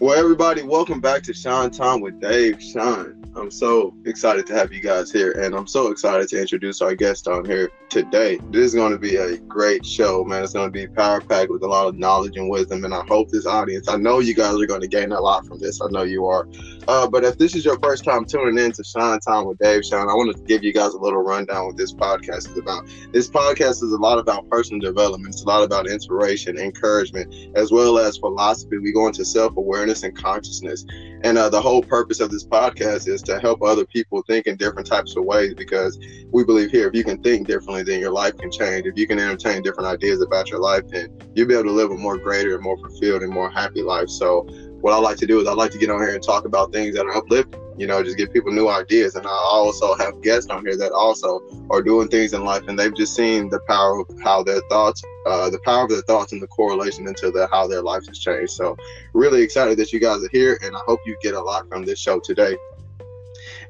Well, everybody, welcome back to Shine Time with Dave. Sean, I'm so excited to have you guys here, and I'm so excited to introduce our guest on here today. This is going to be a great show, man. It's going to be power packed with a lot of knowledge and wisdom, and I hope this audience, I know you guys are going to gain a lot from this. I know you are. Uh, but if this is your first time tuning in to Shine Time with Dave, Sean, I want to give you guys a little rundown what this podcast is about. This podcast is a lot about personal development. It's a lot about inspiration, encouragement, as well as philosophy. We go into self awareness and consciousness. And uh, the whole purpose of this podcast is to help other people think in different types of ways because we believe here if you can think differently, then your life can change. If you can entertain different ideas about your life, then you'll be able to live a more greater and more fulfilled and more happy life. So, what I like to do is I like to get on here and talk about things that are uplifting, you know, just give people new ideas. And I also have guests on here that also are doing things in life and they've just seen the power of how their thoughts, uh, the power of their thoughts and the correlation into the, how their life has changed. So, really excited that you guys are here and I hope you get a lot from this show today.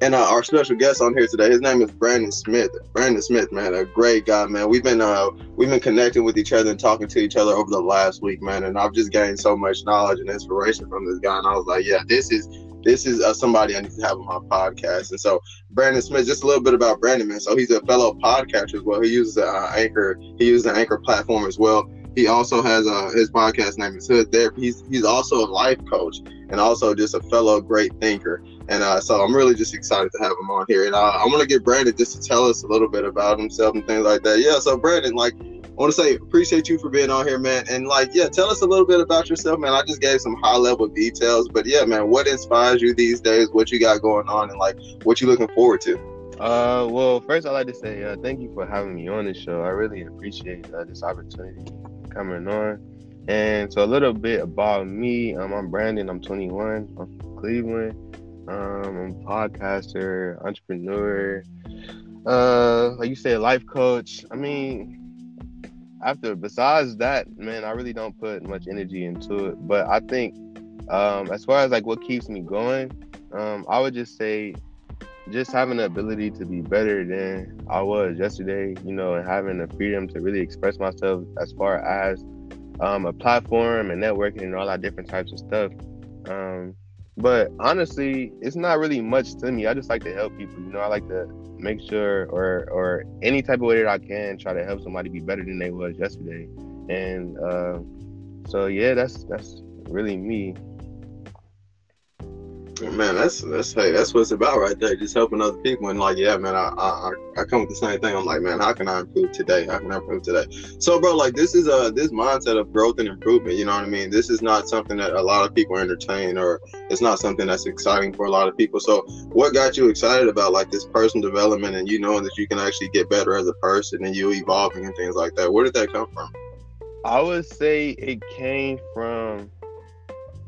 And uh, our special guest on here today, his name is Brandon Smith. Brandon Smith, man, a great guy, man. We've been uh, we've been connecting with each other and talking to each other over the last week, man. And I've just gained so much knowledge and inspiration from this guy. And I was like, yeah, this is this is uh, somebody I need to have on my podcast. And so Brandon Smith, just a little bit about Brandon, man. So he's a fellow podcaster as well. He uses uh, Anchor. He uses an Anchor platform as well. He also has uh, his podcast name is Hood Therapy. He's he's also a life coach and also just a fellow great thinker. And uh, so I'm really just excited to have him on here. And uh, I want to get Brandon just to tell us a little bit about himself and things like that. Yeah. So Brandon, like, I want to say appreciate you for being on here, man. And like, yeah, tell us a little bit about yourself, man. I just gave some high level details, but yeah, man, what inspires you these days? What you got going on, and like, what you looking forward to? Uh, well, first I'd like to say uh, thank you for having me on the show. I really appreciate uh, this opportunity coming on. And so a little bit about me. Um, I'm Brandon. I'm 21. I'm from Cleveland. Um, I'm a podcaster, entrepreneur. Uh, like you said, life coach. I mean, after besides that, man, I really don't put much energy into it. But I think, um, as far as like what keeps me going, um, I would just say just having the ability to be better than I was yesterday, you know, and having the freedom to really express myself as far as um, a platform and networking and all that different types of stuff. Um, but honestly, it's not really much to me. I just like to help people. You know, I like to make sure or or any type of way that I can try to help somebody be better than they was yesterday. And uh, so yeah, that's that's really me man, that's that's hey, that's what it's about right there. Just helping other people and like, yeah, man, I, I I come with the same thing. I'm like, man, how can I improve today? How can I improve today? So, bro, like this is a this mindset of growth and improvement. You know what I mean? This is not something that a lot of people entertain, or it's not something that's exciting for a lot of people. So, what got you excited about like this personal development and you knowing that you can actually get better as a person and you evolving and things like that? Where did that come from? I would say it came from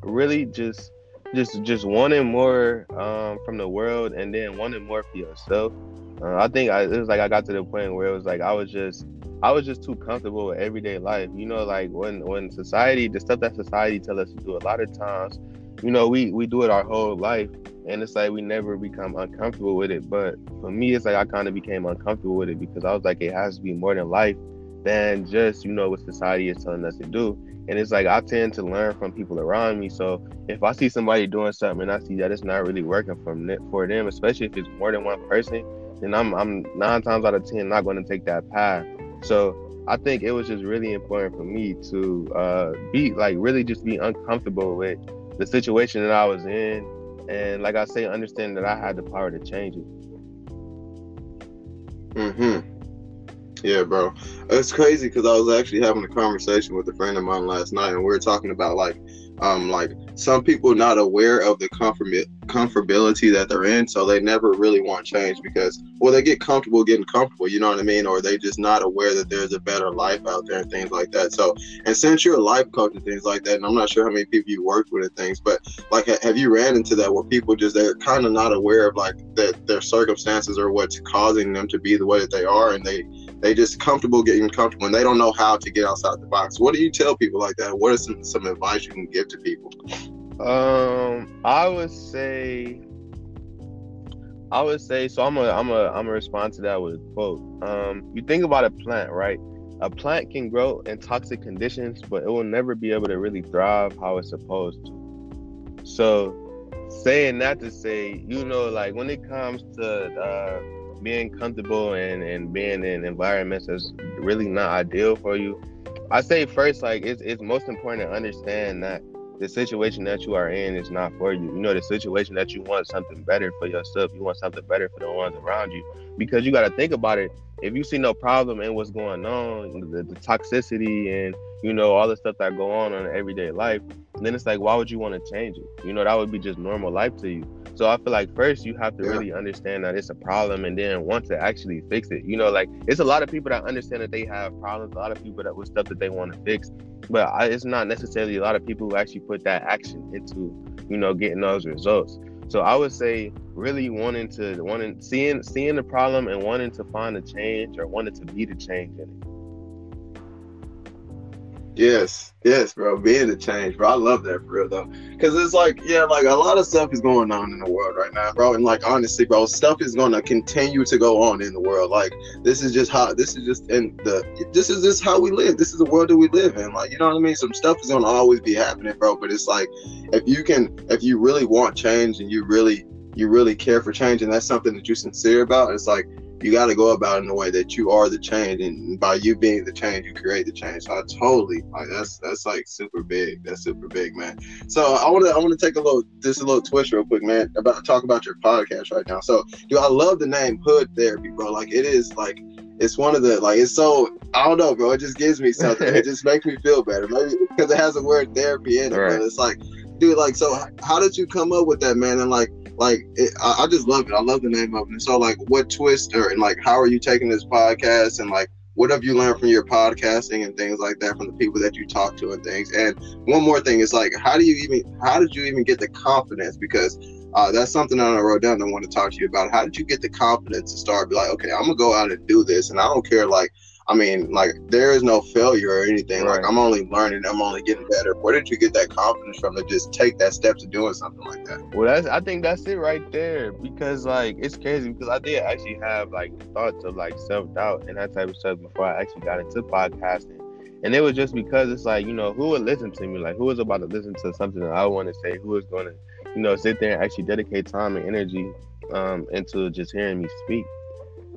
really just just just wanting more um, from the world and then wanting more for yourself. Uh, I think I, it was like I got to the point where it was like I was just I was just too comfortable with everyday life. You know, like when when society, the stuff that society tells us to do, a lot of times, you know, we we do it our whole life, and it's like we never become uncomfortable with it. But for me, it's like I kind of became uncomfortable with it because I was like, it has to be more than life than just you know what society is telling us to do. And it's like I tend to learn from people around me. So if I see somebody doing something and I see that it's not really working for them, especially if it's more than one person, then I'm I'm nine times out of ten not going to take that path. So I think it was just really important for me to uh, be like really just be uncomfortable with the situation that I was in, and like I say, understand that I had the power to change it. Hmm. Yeah, bro. It's crazy because I was actually having a conversation with a friend of mine last night, and we were talking about like, um, like some people not aware of the comfort comfortability that they're in, so they never really want change because, well, they get comfortable getting comfortable. You know what I mean? Or they just not aware that there's a better life out there and things like that. So, and since you're a life coach and things like that, and I'm not sure how many people you worked with and things, but like, have you ran into that where people just they're kind of not aware of like that their circumstances or what's causing them to be the way that they are, and they they just comfortable getting comfortable and they don't know how to get outside the box. What do you tell people like that? What is some, some advice you can give to people? Um, I would say, I would say, so I'm a, I'm a, I'm gonna respond to that with a quote. Um, you think about a plant, right? A plant can grow in toxic conditions, but it will never be able to really thrive how it's supposed to. So saying that to say, you know, like when it comes to uh, being comfortable and, and being in environments that's really not ideal for you, I say first, like it's it's most important to understand that the situation that you are in is not for you. You know, the situation that you want something better for yourself, you want something better for the ones around you. Because you got to think about it. If you see no problem in what's going on, the, the toxicity and you know all the stuff that go on in everyday life, then it's like, why would you want to change it? You know, that would be just normal life to you. So I feel like first you have to yeah. really understand that it's a problem and then want to actually fix it. You know, like it's a lot of people that understand that they have problems, a lot of people that with stuff that they want to fix, but I, it's not necessarily a lot of people who actually put that action into, you know, getting those results. So I would say really wanting to wanting seeing seeing the problem and wanting to find a change or wanting to be the change in it. Yes, yes, bro. Being the change, bro. I love that for real though, because it's like, yeah, like a lot of stuff is going on in the world right now, bro. And like honestly, bro, stuff is gonna continue to go on in the world. Like this is just how this is just in the this is just how we live. This is the world that we live in. Like you know what I mean. Some stuff is gonna always be happening, bro. But it's like if you can, if you really want change and you really you really care for change and that's something that you're sincere about, it's like you got to go about it in a way that you are the change, and by you being the change, you create the change. So I totally like that's that's like super big. That's super big, man. So I want to I want to take a little just a little twist real quick, man. About talk about your podcast right now. So, dude, I love the name Hood Therapy, bro. Like it is like it's one of the like it's so I don't know, bro. It just gives me something. it just makes me feel better, maybe because it has the word therapy in it. Right. But it's like, dude, like, so how did you come up with that, man? And like, like it, I, I, just love it. I love the name of it. And so like what twist or and like how are you taking this podcast and like what have you learned from your podcasting and things like that from the people that you talk to and things and one more thing is like how do you even how did you even get the confidence because uh, that's something that I wrote down I want to talk to you about. How did you get the confidence to start be like, okay, I'm gonna go out and do this, and I don't care like I mean, like there is no failure or anything. Right. Like I'm only learning, I'm only getting better. Where did you get that confidence from to just take that step to doing something like that? Well, that's I think that's it right there because like it's crazy because I did actually have like thoughts of like self doubt and that type of stuff before I actually got into podcasting. And it was just because it's like, you know, who would listen to me? Like, who is about to listen to something that I want to say? Who is going to, you know, sit there and actually dedicate time and energy um, into just hearing me speak?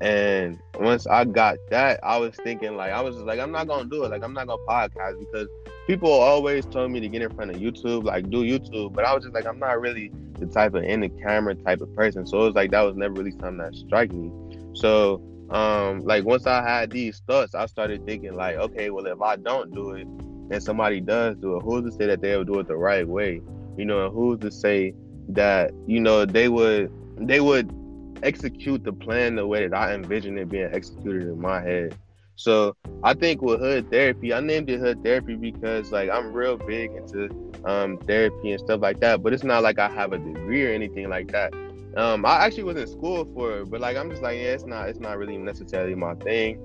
And once I got that, I was thinking like I was just like I'm not gonna do it. Like I'm not gonna podcast because people always told me to get in front of YouTube, like do YouTube. But I was just like I'm not really the type of in the camera type of person. So it was like that was never really something that struck me. So um like once I had these thoughts, I started thinking like, okay, well if I don't do it and somebody does do it, who's to say that they'll do it the right way? You know, and who's to say that, you know, they would they would execute the plan the way that I envision it being executed in my head. So I think with Hood Therapy, I named it Hood Therapy because like I'm real big into um, therapy and stuff like that. But it's not like I have a degree or anything like that. Um, I actually was in school for it, but like I'm just like, yeah, it's not, it's not really necessarily my thing.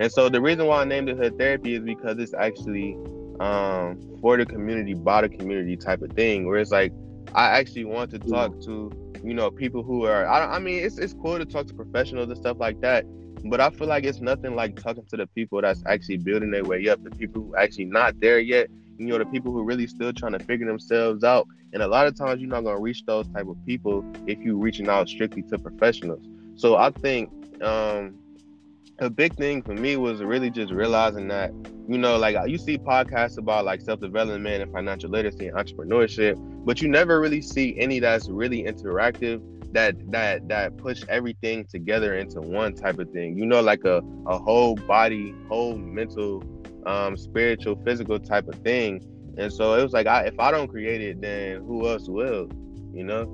And so the reason why I named it Hood Therapy is because it's actually um, for the community, by the community type of thing, where it's like I actually want to talk to you know, people who are. I, I mean, it's it's cool to talk to professionals and stuff like that, but I feel like it's nothing like talking to the people that's actually building their way up, the people who actually not there yet. You know, the people who really still trying to figure themselves out. And a lot of times, you're not gonna reach those type of people if you reaching out strictly to professionals. So I think um, a big thing for me was really just realizing that you know like you see podcasts about like self-development and financial literacy and entrepreneurship but you never really see any that's really interactive that that that push everything together into one type of thing. You know like a, a whole body whole mental um spiritual physical type of thing. And so it was like I, if i don't create it then who else will you know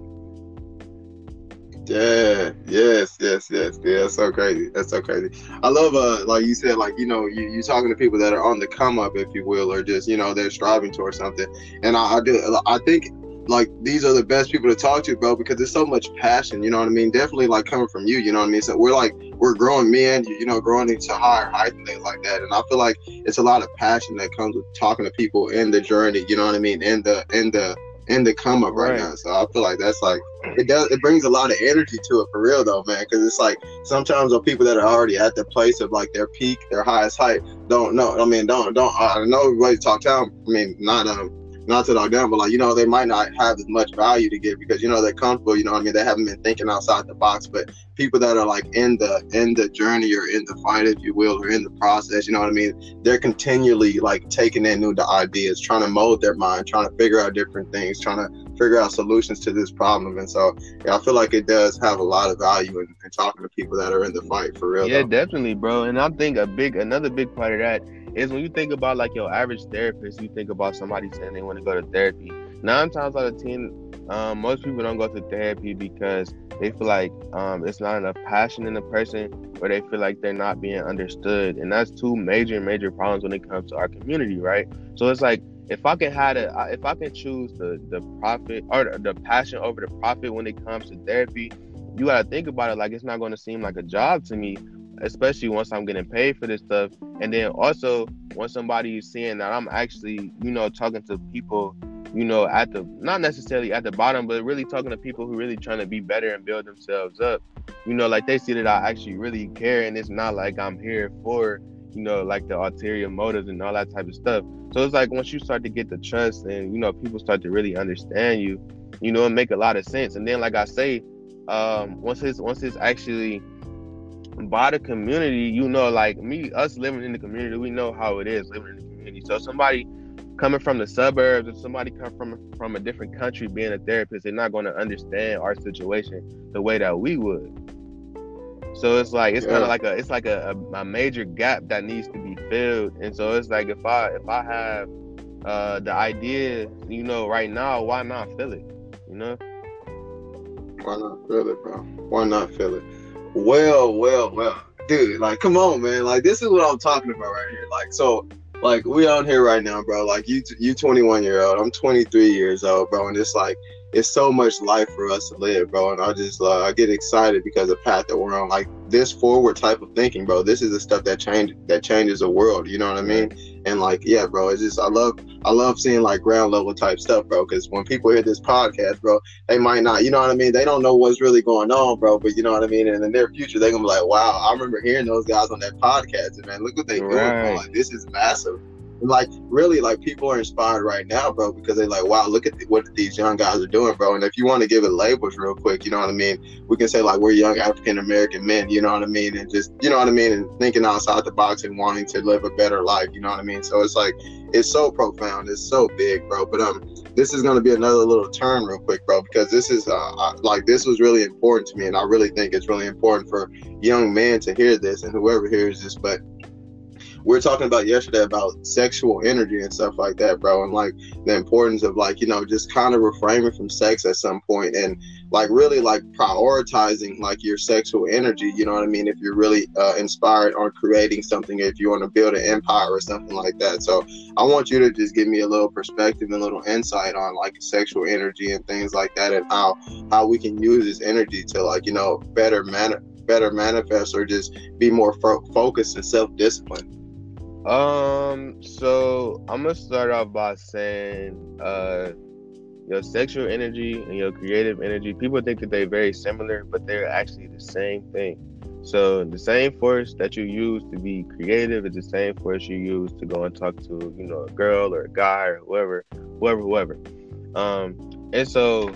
yeah, yes, yes, yes. Yeah, that's so crazy. That's so crazy. I love uh like you said, like, you know, you you talking to people that are on the come up, if you will, or just, you know, they're striving towards something. And I, I do I think like these are the best people to talk to, bro, because there's so much passion, you know what I mean? Definitely like coming from you, you know what I mean? So we're like we're growing me and you, know, growing into higher heights and things like that. And I feel like it's a lot of passion that comes with talking to people in the journey, you know what I mean? In the in the in the come up right. right. now. So I feel like that's like it does it brings a lot of energy to it for real though, man. Because it's like sometimes the people that are already at the place of like their peak, their highest height, don't know. I mean, don't don't. I know everybody talk down. I mean, not um not to dog down, but like you know, they might not have as much value to give because you know they're comfortable. You know, what I mean, they haven't been thinking outside the box. But people that are like in the in the journey or in the fight, if you will, or in the process, you know what I mean? They're continually like taking in new ideas, trying to mold their mind, trying to figure out different things, trying to figure out solutions to this problem. And so, yeah, I feel like it does have a lot of value in, in talking to people that are in the fight for real. Yeah, though. definitely, bro. And I think a big another big part of that is when you think about like your average therapist, you think about somebody saying they want to go to therapy. Nine times out of ten, um, most people don't go to therapy because they feel like um, it's not enough passion in the person, or they feel like they're not being understood, and that's two major, major problems when it comes to our community, right? So it's like if I can have a, uh, if I can choose the the profit or the passion over the profit when it comes to therapy, you gotta think about it like it's not to seem like a job to me especially once I'm getting paid for this stuff. And then also when somebody is seeing that I'm actually, you know, talking to people, you know, at the not necessarily at the bottom, but really talking to people who really trying to be better and build themselves up. You know, like they see that I actually really care and it's not like I'm here for, you know, like the ulterior motives and all that type of stuff. So it's like once you start to get the trust and, you know, people start to really understand you, you know, it make a lot of sense. And then like I say, um, once it's once it's actually by the community, you know, like me, us living in the community, we know how it is living in the community. So somebody coming from the suburbs, if somebody come from from a different country being a therapist, they're not going to understand our situation the way that we would. So it's like it's yeah. kind of like a it's like a, a, a, major gap that needs to be filled. And so it's like if I if I have uh the idea, you know, right now, why not fill it? You know? Why not fill it, bro? Why not fill it? Well, well, well, dude, like, come on, man. Like, this is what I'm talking about right here. Like, so, like, we on here right now, bro. Like, you, you 21 year old. I'm 23 years old, bro. And it's like, it's so much life for us to live, bro. And I just, uh, I get excited because the path that we're on, like, this forward type of thinking, bro. This is the stuff that change that changes the world. You know what I mean? And like, yeah, bro. It's just, I love, I love seeing like ground level type stuff, bro. Because when people hear this podcast, bro, they might not, you know what I mean? They don't know what's really going on, bro. But you know what I mean? And in the near future, they're gonna be like, wow, I remember hearing those guys on that podcast, and man, look what they right. doing, bro. Like, this is massive like really like people are inspired right now bro because they're like wow look at the, what these young guys are doing bro. And if you want to give it labels real quick you know what i mean? We can say like we're young african american men you know what i mean? And just you know what i mean? And thinking outside the box and wanting to live a better life you know what i mean? So it's like it's so profound it's so big bro. But um this is going to be another little turn real quick bro because this is uh like this was really important to me and i really think it's really important for young men to hear this and whoever hears this but we are talking about yesterday about sexual energy and stuff like that, bro, and like the importance of like you know just kind of refraining from sex at some point and like really like prioritizing like your sexual energy. You know what I mean? If you're really uh, inspired on creating something, if you want to build an empire or something like that. So I want you to just give me a little perspective and a little insight on like sexual energy and things like that, and how how we can use this energy to like you know better man better manifest or just be more fo- focused and self-disciplined um, so I'm gonna start off by saying, uh, your sexual energy and your creative energy. People think that they're very similar, but they're actually the same thing. So the same force that you use to be creative is the same force you use to go and talk to, you know, a girl or a guy or whoever, whoever, whoever. Um, and so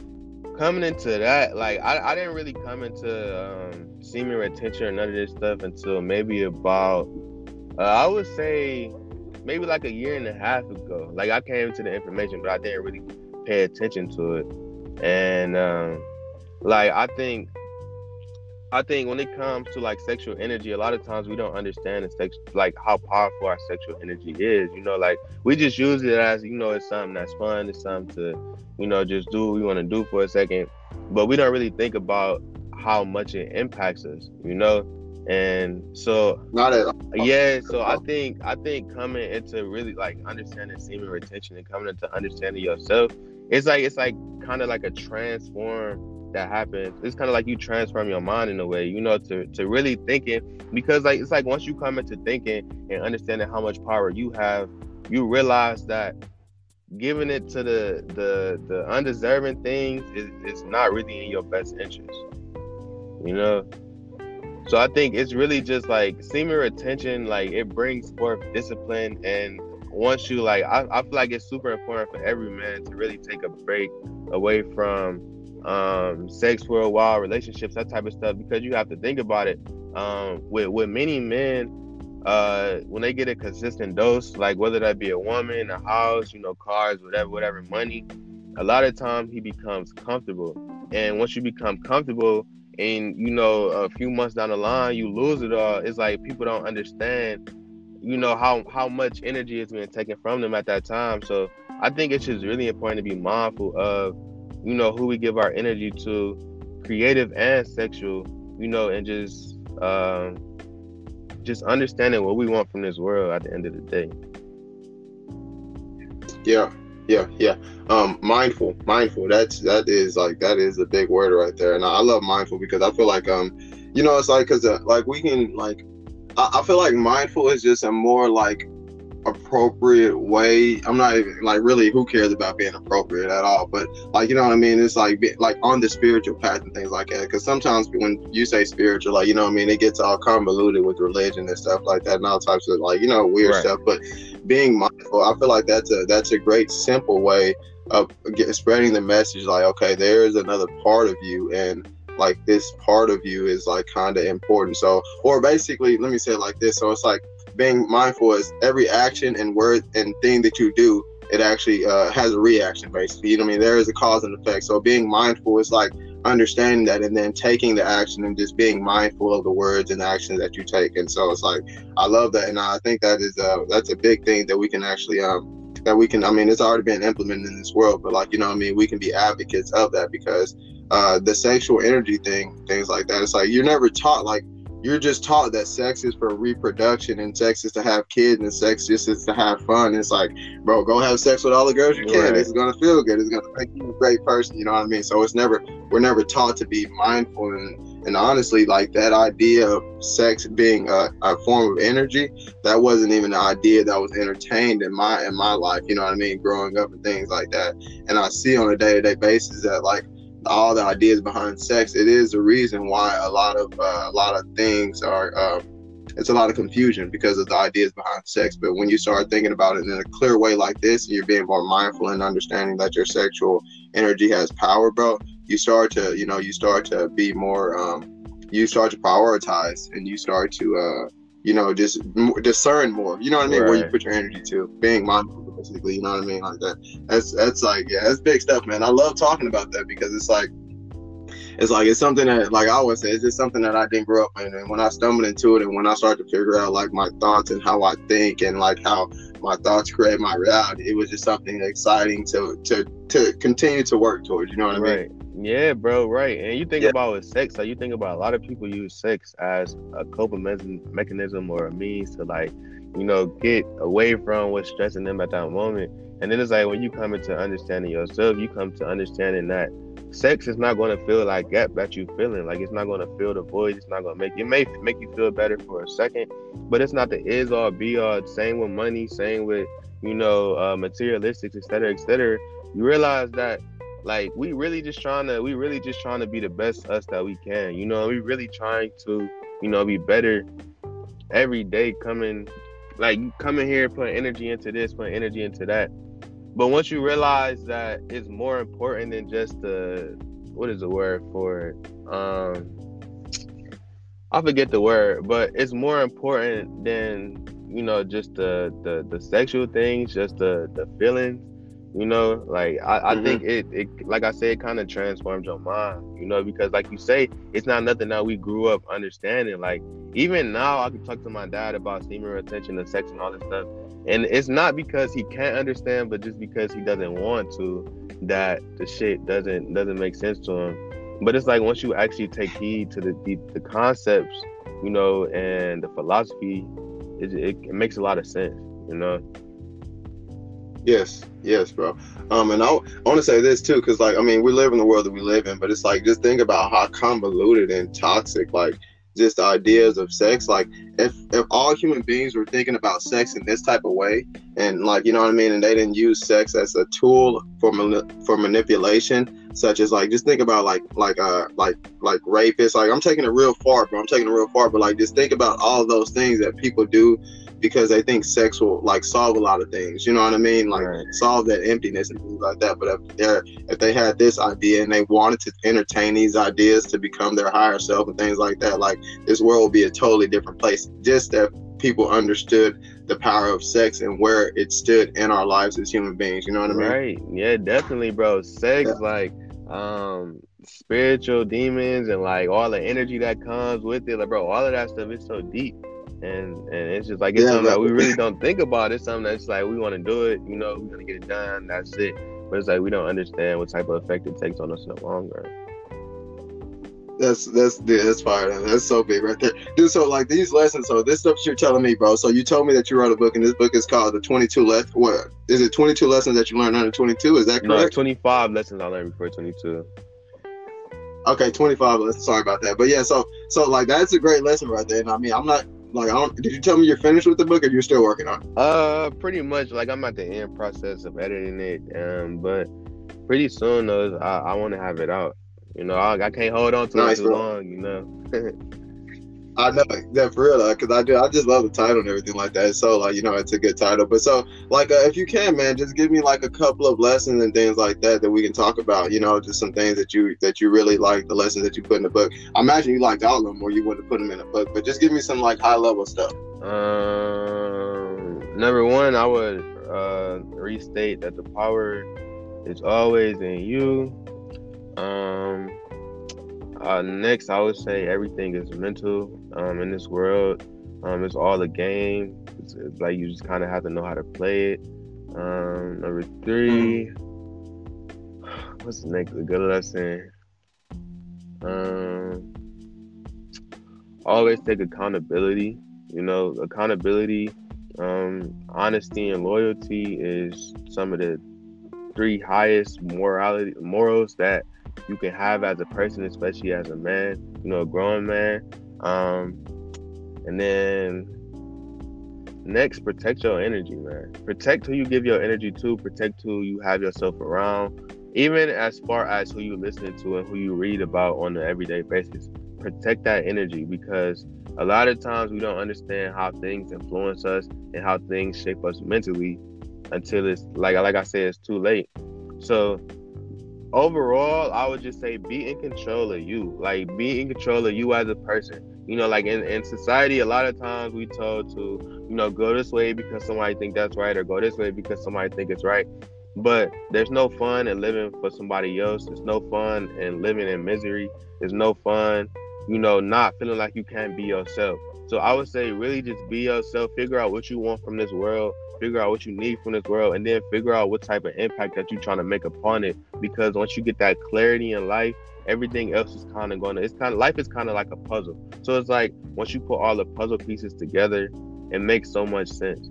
coming into that, like I, I didn't really come into um, semen retention or none of this stuff until maybe about uh, I would say maybe like a year and a half ago. Like I came to the information, but I didn't really pay attention to it. And um, like I think, I think when it comes to like sexual energy, a lot of times we don't understand the sex, like how powerful our sexual energy is. You know, like we just use it as you know it's something that's fun, it's something to, you know, just do what we want to do for a second, but we don't really think about how much it impacts us. You know, and so not at all. yeah so i think i think coming into really like understanding semen retention and coming into understanding yourself it's like it's like kind of like a transform that happens. It's kind of like you transform your mind in a way you know to to really thinking. Because like it's like once you come into thinking and understanding how much power you have you realize that giving it to the the the undeserving things is, is not really in your best interest. You know so I think it's really just like semen retention, like it brings forth discipline and once you like, I, I feel like it's super important for every man to really take a break away from um, sex for a while, relationships, that type of stuff, because you have to think about it. Um, with with many men, uh, when they get a consistent dose, like whether that be a woman, a house, you know, cars, whatever, whatever, money, a lot of time he becomes comfortable. And once you become comfortable, and you know, a few months down the line, you lose it all. It's like people don't understand, you know, how how much energy is being taken from them at that time. So I think it's just really important to be mindful of you know, who we give our energy to, creative and sexual, you know, and just um, just understanding what we want from this world at the end of the day. Yeah, yeah, yeah. Um, mindful, mindful. That's that is like that is a big word right there, and I love mindful because I feel like um, you know, it's like because uh, like we can like I, I feel like mindful is just a more like appropriate way. I'm not even like really who cares about being appropriate at all, but like you know what I mean. It's like like on the spiritual path and things like that. Because sometimes when you say spiritual, like you know what I mean, it gets all convoluted with religion and stuff like that, and all types of like you know weird right. stuff. But being mindful, I feel like that's a that's a great simple way of get, spreading the message. Like okay, there is another part of you and like this part of you is like kind of important so or basically let me say it like this so it's like being mindful is every action and word and thing that you do, it actually uh, has a reaction, basically. You know what I mean? There is a cause and effect. So being mindful is like understanding that and then taking the action and just being mindful of the words and actions that you take. And so it's like, I love that. And I think that is, uh, that's a big thing that we can actually, um, that we can, I mean, it's already been implemented in this world, but like, you know I mean? We can be advocates of that because uh, the sexual energy thing, things like that. It's like, you're never taught, like, you're just taught that sex is for reproduction and sex is to have kids and sex just is to have fun. It's like, bro, go have sex with all the girls you can. Right. It's gonna feel good. It's gonna make you a great person. You know what I mean? So it's never we're never taught to be mindful and and honestly, like that idea of sex being a, a form of energy, that wasn't even an idea that was entertained in my in my life. You know what I mean? Growing up and things like that. And I see on a day to day basis that like all the ideas behind sex, it is the reason why a lot of uh, a lot of things are. Uh, it's a lot of confusion because of the ideas behind sex. But when you start thinking about it in a clear way like this, and you're being more mindful and understanding that your sexual energy has power, bro, you start to, you know, you start to be more, um, you start to prioritize, and you start to, uh, you know, just discern more. You know what I mean? Right. Where you put your energy to, being mindful basically. You know what I mean? Like that. That's that's like yeah, that's big stuff, man. I love talking about that because it's like it's like it's something that like I always say, it's just something that I didn't grow up in. And when I stumbled into it and when I started to figure out like my thoughts and how I think and like how my thoughts create my reality, it was just something exciting to to to continue to work towards. You know what I mean? Right. Yeah, bro, right. And you think yeah. about with sex, like you think about a lot of people use sex as a coping mechanism or a means to like you know, get away from what's stressing them at that moment. And then it's like when you come into understanding yourself, you come to understanding that sex is not going to feel like that that you're feeling. Like it's not going to fill the void. It's not going to make it may make you feel better for a second, but it's not the is all be all. Same with money. Same with you know uh, materialistics, etc., etc. You realize that like we really just trying to we really just trying to be the best us that we can. You know, we really trying to you know be better every day coming like you coming here put energy into this, put energy into that. But once you realize that it's more important than just the what is the word for it? Um I forget the word, but it's more important than you know just the the, the sexual things, just the the feelings you know, like I, I mm-hmm. think it, it, like I said, kind of transforms your mind. You know, because like you say, it's not nothing that we grew up understanding. Like even now, I can talk to my dad about semen retention and sex and all this stuff, and it's not because he can't understand, but just because he doesn't want to. That the shit doesn't doesn't make sense to him. But it's like once you actually take heed to the the, the concepts, you know, and the philosophy, it, it, it makes a lot of sense. You know. Yes, yes, bro. Um, and I, I want to say this too, because like I mean, we live in the world that we live in, but it's like just think about how convoluted and toxic, like just ideas of sex. Like if if all human beings were thinking about sex in this type of way, and like you know what I mean, and they didn't use sex as a tool for mani- for manipulation, such as like just think about like like uh like like rapists. Like I'm taking it real far, bro. I'm taking it real far, but like just think about all those things that people do because they think sex will like solve a lot of things. You know what I mean? Like Right. solve that emptiness and things like that. But if they're if they had this idea and they wanted to entertain these ideas to become their higher self and things like that, like this world would be a totally different place. Just that people understood the power of sex and where it stood in our lives as human beings. You know what I mean? Right. Yeah, definitely, bro. Sex, Yeah. like, um, spiritual demons and like all the energy that comes with it, like, bro, all of that stuff is so deep. And and it's just like it's Yeah, something that we really don't think about. It's something that's like we want to do it, you know, we're gonna get it done, that's it. But it's like we don't understand what type of effect it takes on us in the long run. That's that's dude, that's fire. That's so big right there, dude. So like these lessons, so this stuff you're telling me, bro. So you told me that you wrote a book, and this book is called the 22 lessons. What is it? 22 lessons that you learned under 22? Is that No, correct? 25 lessons I learned before 22. Okay, 25 lessons. Sorry about that, but yeah. So so like that's a great lesson right there. And I mean, I'm not like I don't. Did you tell me you're finished with the book, or you're still working on it? Uh, pretty much. Like I'm at the end process of editing it, um, but pretty soon though, I, I want to have it out. You know, I, I can't hold on to Nice, it too bro. long. You know. I know that for real, because I do. I just love the title and everything like that. So like you know, it's a good title. But so like uh, if you can, man, just give me like a couple of lessons and things like that that we can talk about. You know, just some things that you that you really like, the lessons that you put in the book. I imagine you liked all of them, or you wouldn't put them in a book. But just give me some like high level stuff. Um, number one, I would uh, restate that the power is always in you. Um, uh, next, I would say everything is mental. Um, in this world, um, it's all a game. It's, it's like you just kind of have to know how to play it. Um, number three, what's the next a good lesson? Um, always take accountability. You know, accountability, um, honesty, and loyalty is some of the three highest morality morals that you can have as a person, especially as a man. You know, a grown man. Um, and then next, protect your energy, man. Protect who you give your energy to. Protect who you have yourself around. Even as far as who you listen to and who you read about on an everyday basis. Protect that energy because a lot of times we don't understand how things influence us and how things shape us mentally until it's like like I said, it's too late. So overall, I would just say be in control of you. Like be in control of you as a person. You know, like in, in society, a lot of times we told to, you know, go this way because somebody think that's right, or go this way because somebody think it's right. But there's no fun in living for somebody else. There's no fun in living in misery. There's no fun, you know, not feeling like you can't be yourself. So I would say really just be yourself. Figure out what you want from this world. Figure out what you need from this world, and then figure out what type of impact that you're trying to make upon it. Because once you get that clarity in life, everything else is kind of going to. It's kind of life is kind of like a puzzle. So it's like once you put all the puzzle pieces together, it makes so much sense.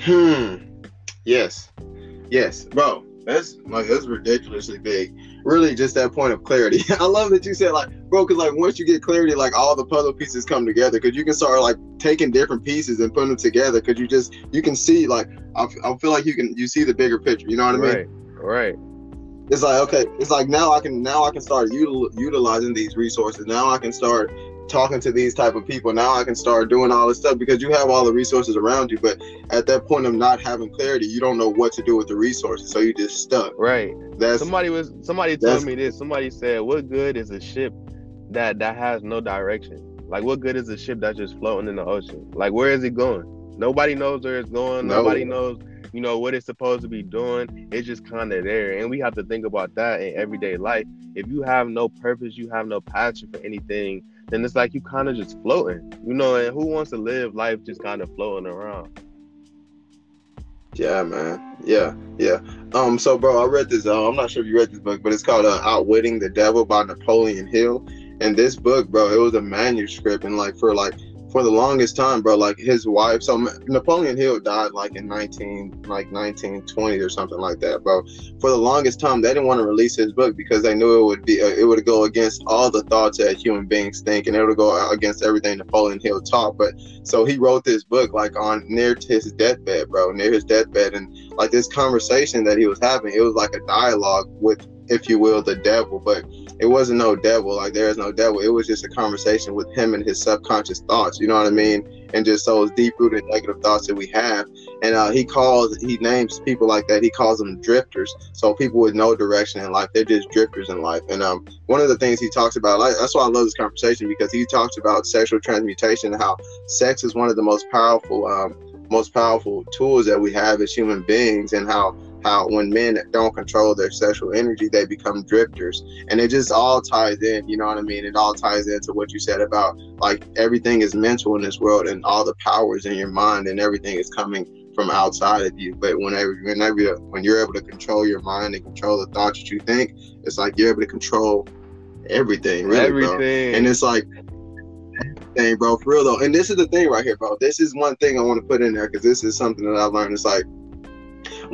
Hmm. Yes. Yes, bro. That's like that's ridiculously big. Really, just that point of clarity. I love that you said like, bro, because like once you get clarity, like all the puzzle pieces come together. Because you can start like taking different pieces and putting them together. Because you just you can see like I, f- I feel like you can you see the bigger picture. You know what I mean? Right. Right. It's like okay, it's like now I can now I can start util- utilizing these resources. Now I can start talking to these type of people. Now I can start doing all this stuff because you have all the resources around you. But at that point of not having clarity, you don't know what to do with the resources, so you just stuck. Right. That's Somebody was somebody told me this. Somebody said, "What good is a ship that that has no direction? Like, what good is a ship that's just floating in the ocean? Like, where is it going? Nobody knows where it's going. No. Nobody knows, you know, what it's supposed to be doing. It's just kind of there, and we have to think about that in everyday life. If you have no purpose, you have no passion for anything, then it's like you kind of just floating, you know. And who wants to live life just kind of floating around? yeah, man. Yeah, yeah. Um, so bro, I read this. Uh, I'm not sure if you read this book, but it's called uh, "Outwitting the Devil" by Napoleon Hill. And this book, bro, it was a manuscript, and like for like for the longest time, bro, like his wife. So Napoleon Hill died like in 19 like 1920 or something like that, bro. For the longest time, they didn't want to release his book because they knew it would be uh, it would go against all the thoughts that human beings think, and it would go against everything Napoleon Hill taught. But so he wrote this book like on near to his deathbed, bro, near his deathbed, and like this conversation that he was having, it was like a dialogue with, if you will, the devil. But it wasn't no devil. Like there is no devil. It was just a conversation with him and his subconscious thoughts. You know what I mean? And just those deep rooted negative thoughts that we have. And uh, he calls, he names people like that. He calls them drifters. So people with no direction in life, they're just drifters in life. And um, one of the things he talks about, like, that's why I love this conversation because he talks about sexual transmutation, how sex is one of the most powerful, um, most powerful tools that we have as human beings, and how how when men don't control their sexual energy, they become drifters. And it just all ties in, you know what I mean? It all ties into what you said about like everything is mental in this world and all the powers in your mind and everything is coming from outside of you. But whenever whenever when you're able to control your mind and control the thoughts that you think, it's like you're able to control everything, really, everything. bro. And it's like thing, bro, for real though. And this is the thing right here, bro. This is one thing I want to put in there because this is something that I learned. It's like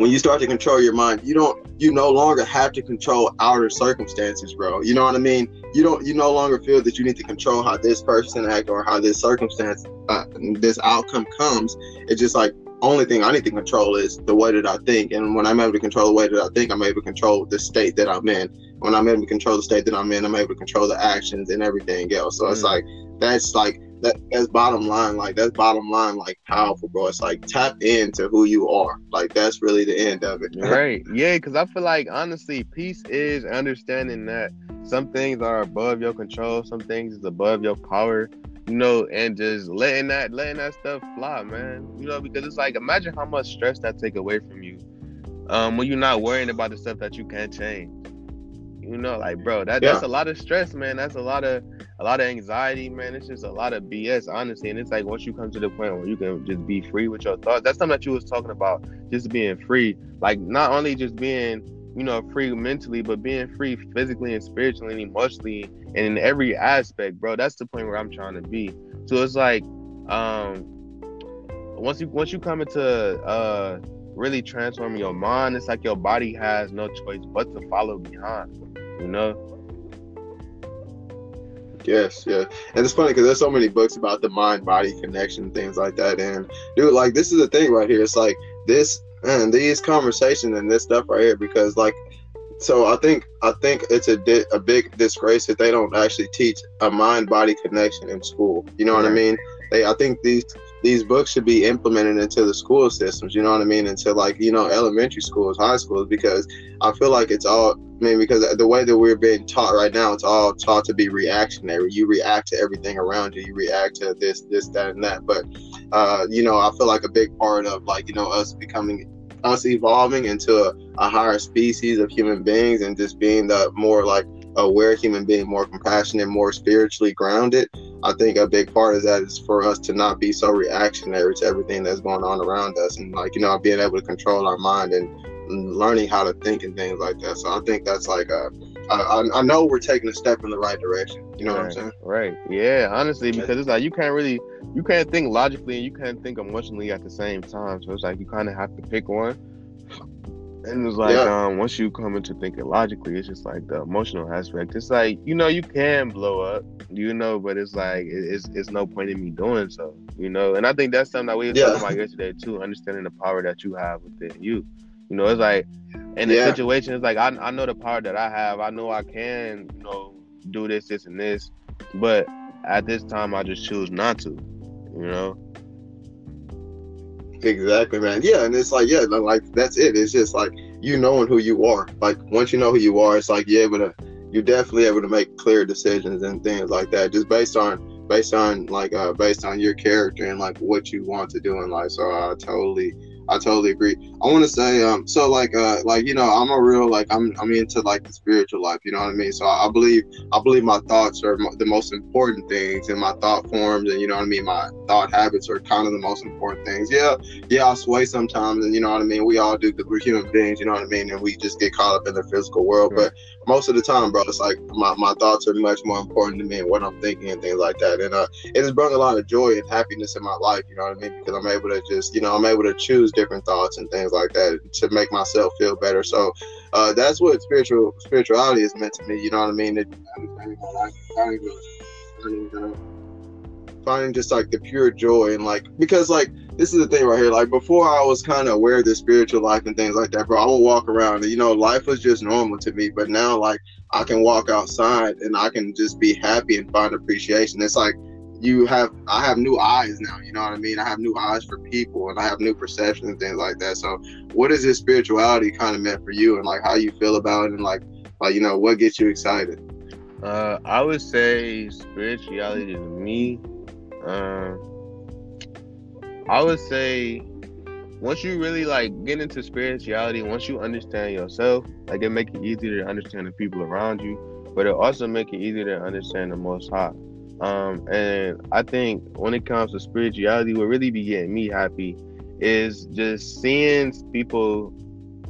when you start to control your mind, you don't you no longer have to control outer circumstances, bro. You know what I mean? You don't you no longer feel that you need to control how this person act or how this circumstance uh, this outcome comes. It's just like only thing I need to control is the way that I think. And when I'm able to control the way that I think, I'm able to control the state that I'm in. When I'm able to control the state that I'm in, I'm able to control the actions and everything else. So mm. it's like that's like that that's bottom line. Like that's bottom line, like powerful, bro. It's like tap into who you are. Like that's really the end of it. right. Yeah, because I feel like honestly, peace is understanding that some things are above your control, some things is above your power. You know, and just letting that letting that stuff fly, man. You know, because it's like imagine how much stress that take away from you. Um, when you're not worrying about the stuff that you can't change. You know, like bro, that, yeah. that's a lot of stress, man. That's a lot of a lot of anxiety, man. It's just a lot of BS, honestly. And it's like once you come to the point where you can just be free with your thoughts, that's something that you was talking about, just being free. Like not only just being, you know, free mentally, but being free physically and spiritually and emotionally and in every aspect, bro. That's the point where I'm trying to be. So it's like, um, once you once you come into uh really transforming your mind, it's like your body has no choice but to follow behind you know? Yes, yeah. And it's funny because there's so many books about the mind body connection, things like that. And dude, like this is the thing right here. It's like this and these conversations and this stuff right here because like so I think I think it's a di- a big disgrace that they don't actually teach a mind body connection in school. You know what I mean? They I think these these books should be implemented into the school systems, you know what I mean? Into like, you know, elementary schools, high schools, because I feel like it's all, I mean, because the way that we're being taught right now, it's all taught to be reactionary. You react to everything around you, you react to this, this, that, and that. But, uh, you know, I feel like a big part of like, you know, us becoming, us evolving into a, a higher species of human beings and just being the more like aware human being, more compassionate, more spiritually grounded I think a big part of that is for us to not be so reactionary to everything that's going on around us, and like you know, being able to control our mind and learning how to think and things like that. So I think that's like a, I, I know we're taking a step in the right direction. You know right, what I'm saying? Right. Yeah. Honestly, because it's like you can't really, you can't think logically and you can't think emotionally at the same time. So it's like you kind of have to pick one. And it's like yeah. um, once you come into thinking logically, it's just like the emotional aspect. It's like you know you can blow up, you know, but it's like it's it's no point in me doing so, you know. And I think that's something that we were yeah. talking about yesterday too, understanding the power that you have within you. You know, it's like in the yeah. situation, it's like I I know the power that I have. I know I can, you know, do this, this, and this, but at this time, I just choose not to. You know. Exactly, man. Yeah, and it's like, yeah, like that's it. It's just like you knowing who you are. Like once you know who you are, it's like you're able to, you're definitely able to make clear decisions and things like that, just based on, based on like, uh, based on your character and like what you want to do in life. So I totally, I totally agree. I want to say, um, so like, uh, like you know, I'm a real like I'm I'm into like the spiritual life. You know what I mean? So I, I believe I believe my thoughts are the most important things, and my thought forms, and you know what I mean. My thought habits are kind of the most important things. Yeah, yeah, I'll sway sometimes, and you know what I mean. We all do because we're human beings. You know what I mean? And we just get caught up in the physical world. But most of the time, bro, it's like my, my thoughts are much more important to me and what I'm thinking and things like that. And uh, it has brought a lot of joy and happiness in my life. You know what I mean? Because I'm able to just, you know, I'm able to choose different thoughts and things like that to make myself feel better. So uh, that's what spiritual spirituality is meant to me. You know what I mean? It, finding just like the pure joy and like because like this is the thing right here. Like before, I was kind of aware of the spiritual life and things like that, bro. I would walk around, and you know, life was just normal to me. But now, like, I can walk outside and I can just be happy and find appreciation. It's like you have, I have new eyes now. You know what I mean? I have new eyes for people, and I have new perceptions and things like that. So, what is this spirituality kind of meant for you, and like how you feel about it, and like, like you know, what gets you excited? Uh, I would say spirituality to me. Um, I would say once you really like get into spirituality, once you understand yourself, like it make it easier to understand the people around you, but it also make it easier to understand the Most High. Um, and I think when it comes to spirituality, what really be getting me happy is just seeing people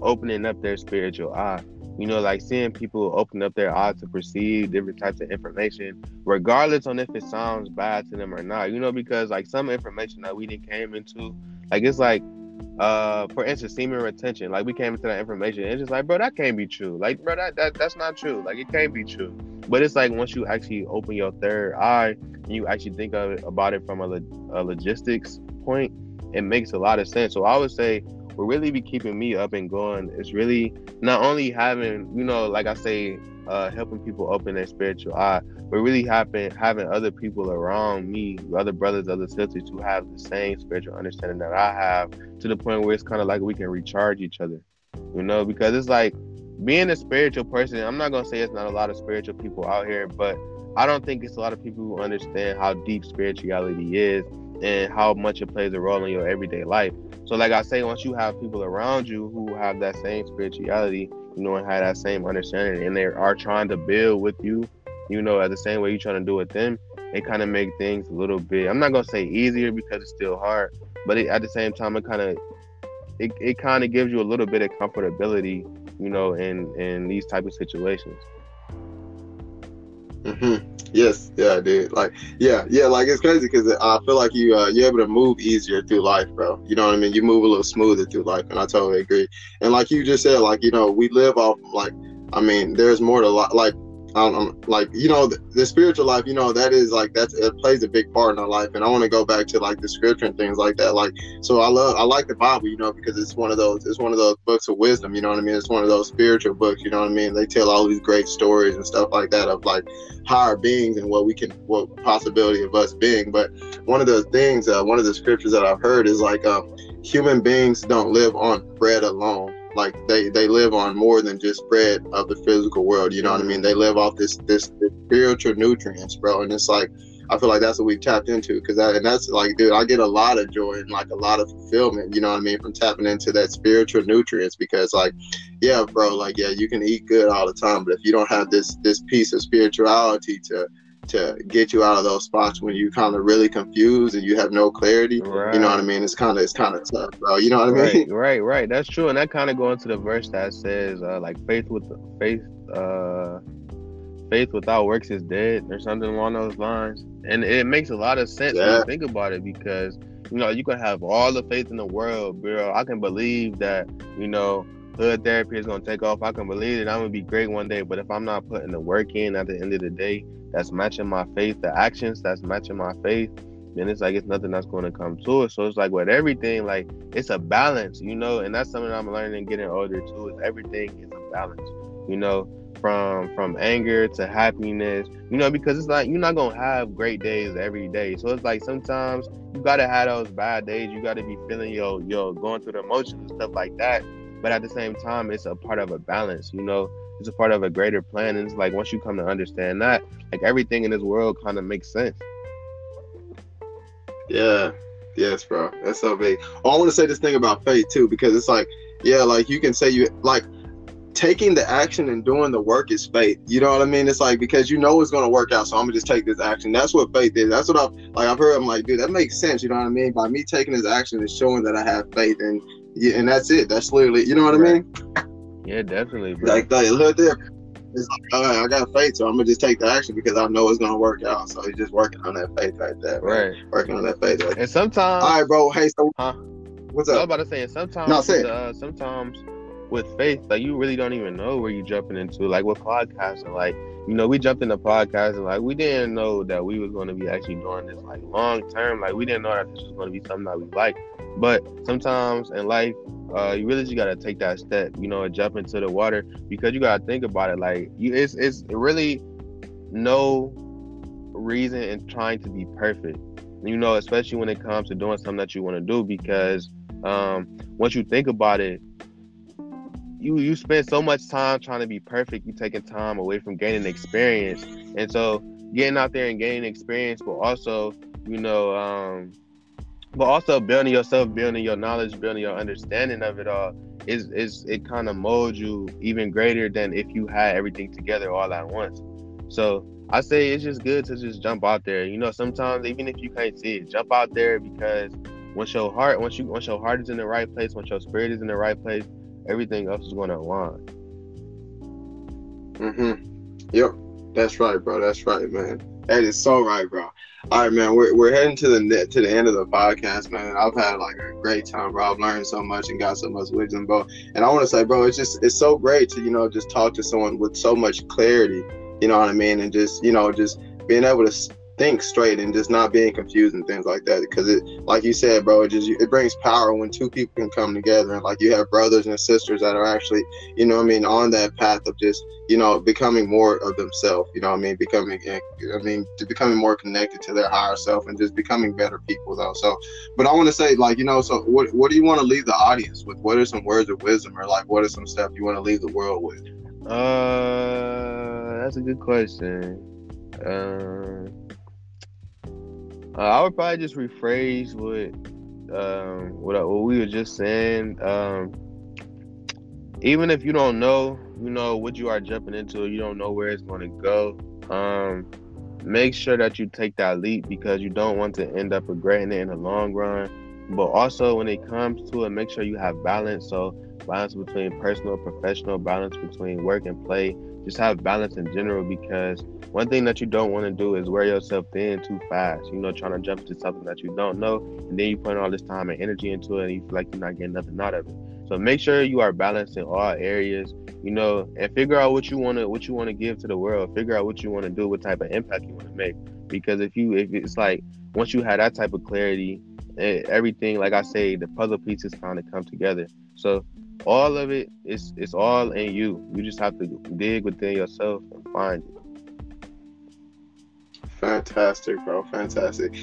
opening up their spiritual eye. You know, like seeing people open up their eyes to perceive different types of information, regardless on if it sounds bad to them or not. You know, because like some information that we didn't came into, like it's like, uh, for instance, semen retention. Like we came into that information, it's just like, bro, that can't be true. Like, bro, that, that that's not true. Like it can't be true. But it's like once you actually open your third eye and you actually think of it, about it from a, a logistics point, it makes a lot of sense. So I would say what really be keeping me up and going is really not only having, you know, like I say, uh, helping people open their spiritual eye, but really having having other people around me, other brothers, other sisters who have the same spiritual understanding that I have, to the point where it's kind of like we can recharge each other, you know, because it's like being a spiritual person. I'm not gonna say it's not a lot of spiritual people out here, but I don't think it's a lot of people who understand how deep spirituality is and how much it plays a role in your everyday life. So, like I say, once you have people around you who have that same spirituality, you know, and have that same understanding, and they are trying to build with you, you know, at the same way you're trying to do with them, it kind of make things a little bit. I'm not gonna say easier because it's still hard, but it, at the same time, it kind of it, it kind of gives you a little bit of comfortability, you know, in in these type of situations. Mm-hmm. Yes, yeah, did. Like, yeah, yeah, like it's crazy because I feel like you uh, you're able to move easier through life, bro. You know what I mean? You move a little smoother through life, and I totally agree. And like you just said, like you know, we live off like, I mean, there's more to life. Like um, like you know the, the, spiritual life you know that is like that's it plays a big part in our life and i want to go back to like the scripture and things like that like so i love i like the bible you know because it's one of those it's one of those books of wisdom you know what i mean? It's one of those spiritual books you know what i mean? They tell all these great stories and stuff like that of like higher beings and what we can what possibility of us being but one of the things uh, one of the scriptures that i've heard is like um, human beings don't live on bread alone like they they live on more than just bread of the physical world you know what i mean? They live off this this, this spiritual nutrients bro and it's like i feel like that's what we've tapped into because and that's like dude i get a lot of joy and like a lot of fulfillment you know what i mean from tapping into that spiritual nutrients because like yeah bro like yeah you can eat good all the time but if you don't have this this piece of spirituality to to get you out of those spots when you kind of really confused and you have no clarity. Right. You know what I mean? It's kind of it's kind of tough, bro. You know what I mean? Right, right, right. That's true, and that kind of go into the verse that says uh, like faith with faith. Uh, faith without works is dead or something along those lines and it makes a lot of sense yeah. when you think about it because you know you can have all the faith in the world bro i can believe that you know hood therapy is going to take off i can believe it. i'm going to be great one day but if i'm not putting the work in at the end of the day that's matching my faith, the actions that's matching my faith, then it's like it's nothing that's going to come to it. So it's like with everything, like it's a balance, you know, and that's something I'm learning getting older too. Is everything is a balance, you know, from from anger to happiness, you know, because it's like you're not gonna have great days every day. So it's like sometimes you gotta have those bad days. You gotta be feeling your your going through the emotions and stuff like that. But at the same time, it's a part of a balance, you know it's a part of a greater plan. And it's like once you come to understand that, like everything in this world kind of makes sense. Yeah. Yes, bro. That's so big. Oh, I want to say this thing about faith too, because it's like, yeah, like you can say you like taking the action and doing the work is faith. You know what I mean? It's like because you know it's gonna work out, so I'm gonna just take this action. That's what faith is. That's what I've like. I've heard. I'm like, dude, that makes sense. You know what I mean? By me taking this action is showing that I have faith, and yeah, and that's it. That's literally, you know what right. I mean? Yeah, definitely. Bro. Like that hood there. It's like, all right, I got faith, so I'm gonna just take the action because I know it's gonna work out. So he's just working on that faith right there, right? Working on that faith. Right and sometimes, all right, bro. Hey, so huh? What's up? I was about to say, sometimes, no, say uh, sometimes with faith, like you really don't even know where you're jumping into. Like with podcasting, like you know, we jumped into podcasting, like we didn't know that we was going to be actually doing this like long term. Like we didn't know that this was going to be something that we like. But sometimes in life, uh, you really just gotta take that step, you know, and jump into the water because you gotta think about it. Like you, it's it's really no reason in trying to be perfect. You know, especially when it comes to doing something that you want to do, because um, once you think about it, you you spend so much time trying to be perfect. You taking time away from gaining experience, and so getting out there and gaining experience, but also you know, um, but also building yourself, building your knowledge, building your understanding of it all is is it kind of molds you even greater than if you had everything together all at once. So I say it's just good to just jump out there. You know, sometimes even if you can't see it, jump out there because once your heart, once you once your heart is in the right place, once your spirit is in the right place, everything else is going to align. Mhm. Yep. That's right, bro. That's right, man. That is so right, bro. All right, man. We're, we're heading to the net to the end of the podcast, man. I've had like a great time, bro. I've learned so much and got so much wisdom, bro. And I want to say, bro, it's just it's so great to you know just talk to someone with so much clarity. You know what I mean? And just you know just being able to think straight and just not being confused and things like that. Because it, like you said, bro, it just it brings power when two people can come together and like you have brothers and sisters that are actually, you know, I mean, on that path of just you know becoming more of themselves. You know, I mean, becoming, I mean, to becoming more connected to their higher self and just becoming better people, though. So, but I want to say, like, you know, so what what do you want to leave the audience with? What are some words of wisdom, or like, what are some stuff you want to leave the world with? Uh, that's a good question. Um. Uh, I would probably just rephrase what um, what, what we were just saying. Um, even if you don't know, you know what you are jumping into, you don't know where it's going to go. Um, make sure that you take that leap because you don't want to end up regretting it in the long run. But also, when it comes to it, make sure you have balance. So, balance between personal, professional, balance between work and play. Just have balance in general because one thing that you don't want to do is wear yourself thin too fast. You know, trying to jump into something that you don't know, and then you put all this time and energy into it, and you feel like you're not getting nothing out of it. So make sure you are balanced in all areas, you know, and figure out what you want to what you want to give to the world. Figure out what you want to do, what type of impact you want to make. Because if you if it's like once you have that type of clarity, everything like I say, the puzzle pieces kind of come together. So all of it is it's all in you. You just have to dig within yourself and find it. Fantastic, bro. Fantastic.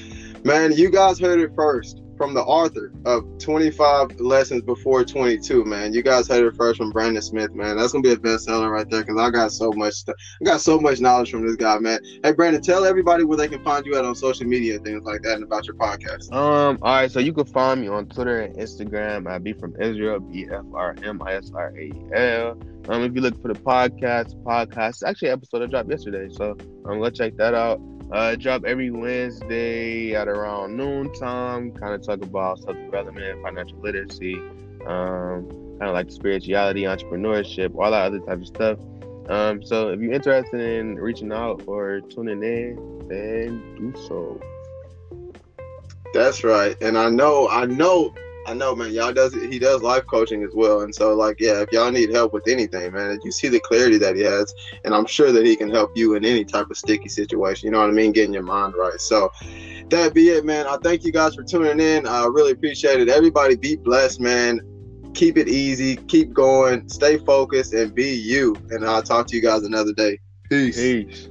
Man, you guys heard it first from the author of 25 Lessons Before 22, man. You guys heard it first from Brandon Smith, man. That's gonna be a bestseller right there because I got so much stuff. I got so much knowledge from this guy, man. Hey, Brandon, tell everybody where they can find you at on social media things like that, and about your podcast. Um, all right, so you can find me on Twitter and Instagram. I be from Israel, B F R M I S R A L. Um, if you look for the podcast, podcast, actually, episode I dropped yesterday, so I'm um, go check that out. Uh, drop every Wednesday at around noon time. Kind of talk about self development, financial literacy, um, kind of like spirituality, entrepreneurship, all that other type of stuff. Um, so if you're interested in reaching out or tuning in, then do so. That's right, and I know, I know I know, man. Y'all does he does life coaching as well, and so like, yeah, if y'all need help with anything, man, you see the clarity that he has, and I'm sure that he can help you in any type of sticky situation. You know what I mean? Getting your mind right. So that be it, man. I thank you guys for tuning in. I really appreciate it. Everybody, be blessed, man. Keep it easy. Keep going. Stay focused and be you. And I'll talk to you guys another day. Peace. Peace.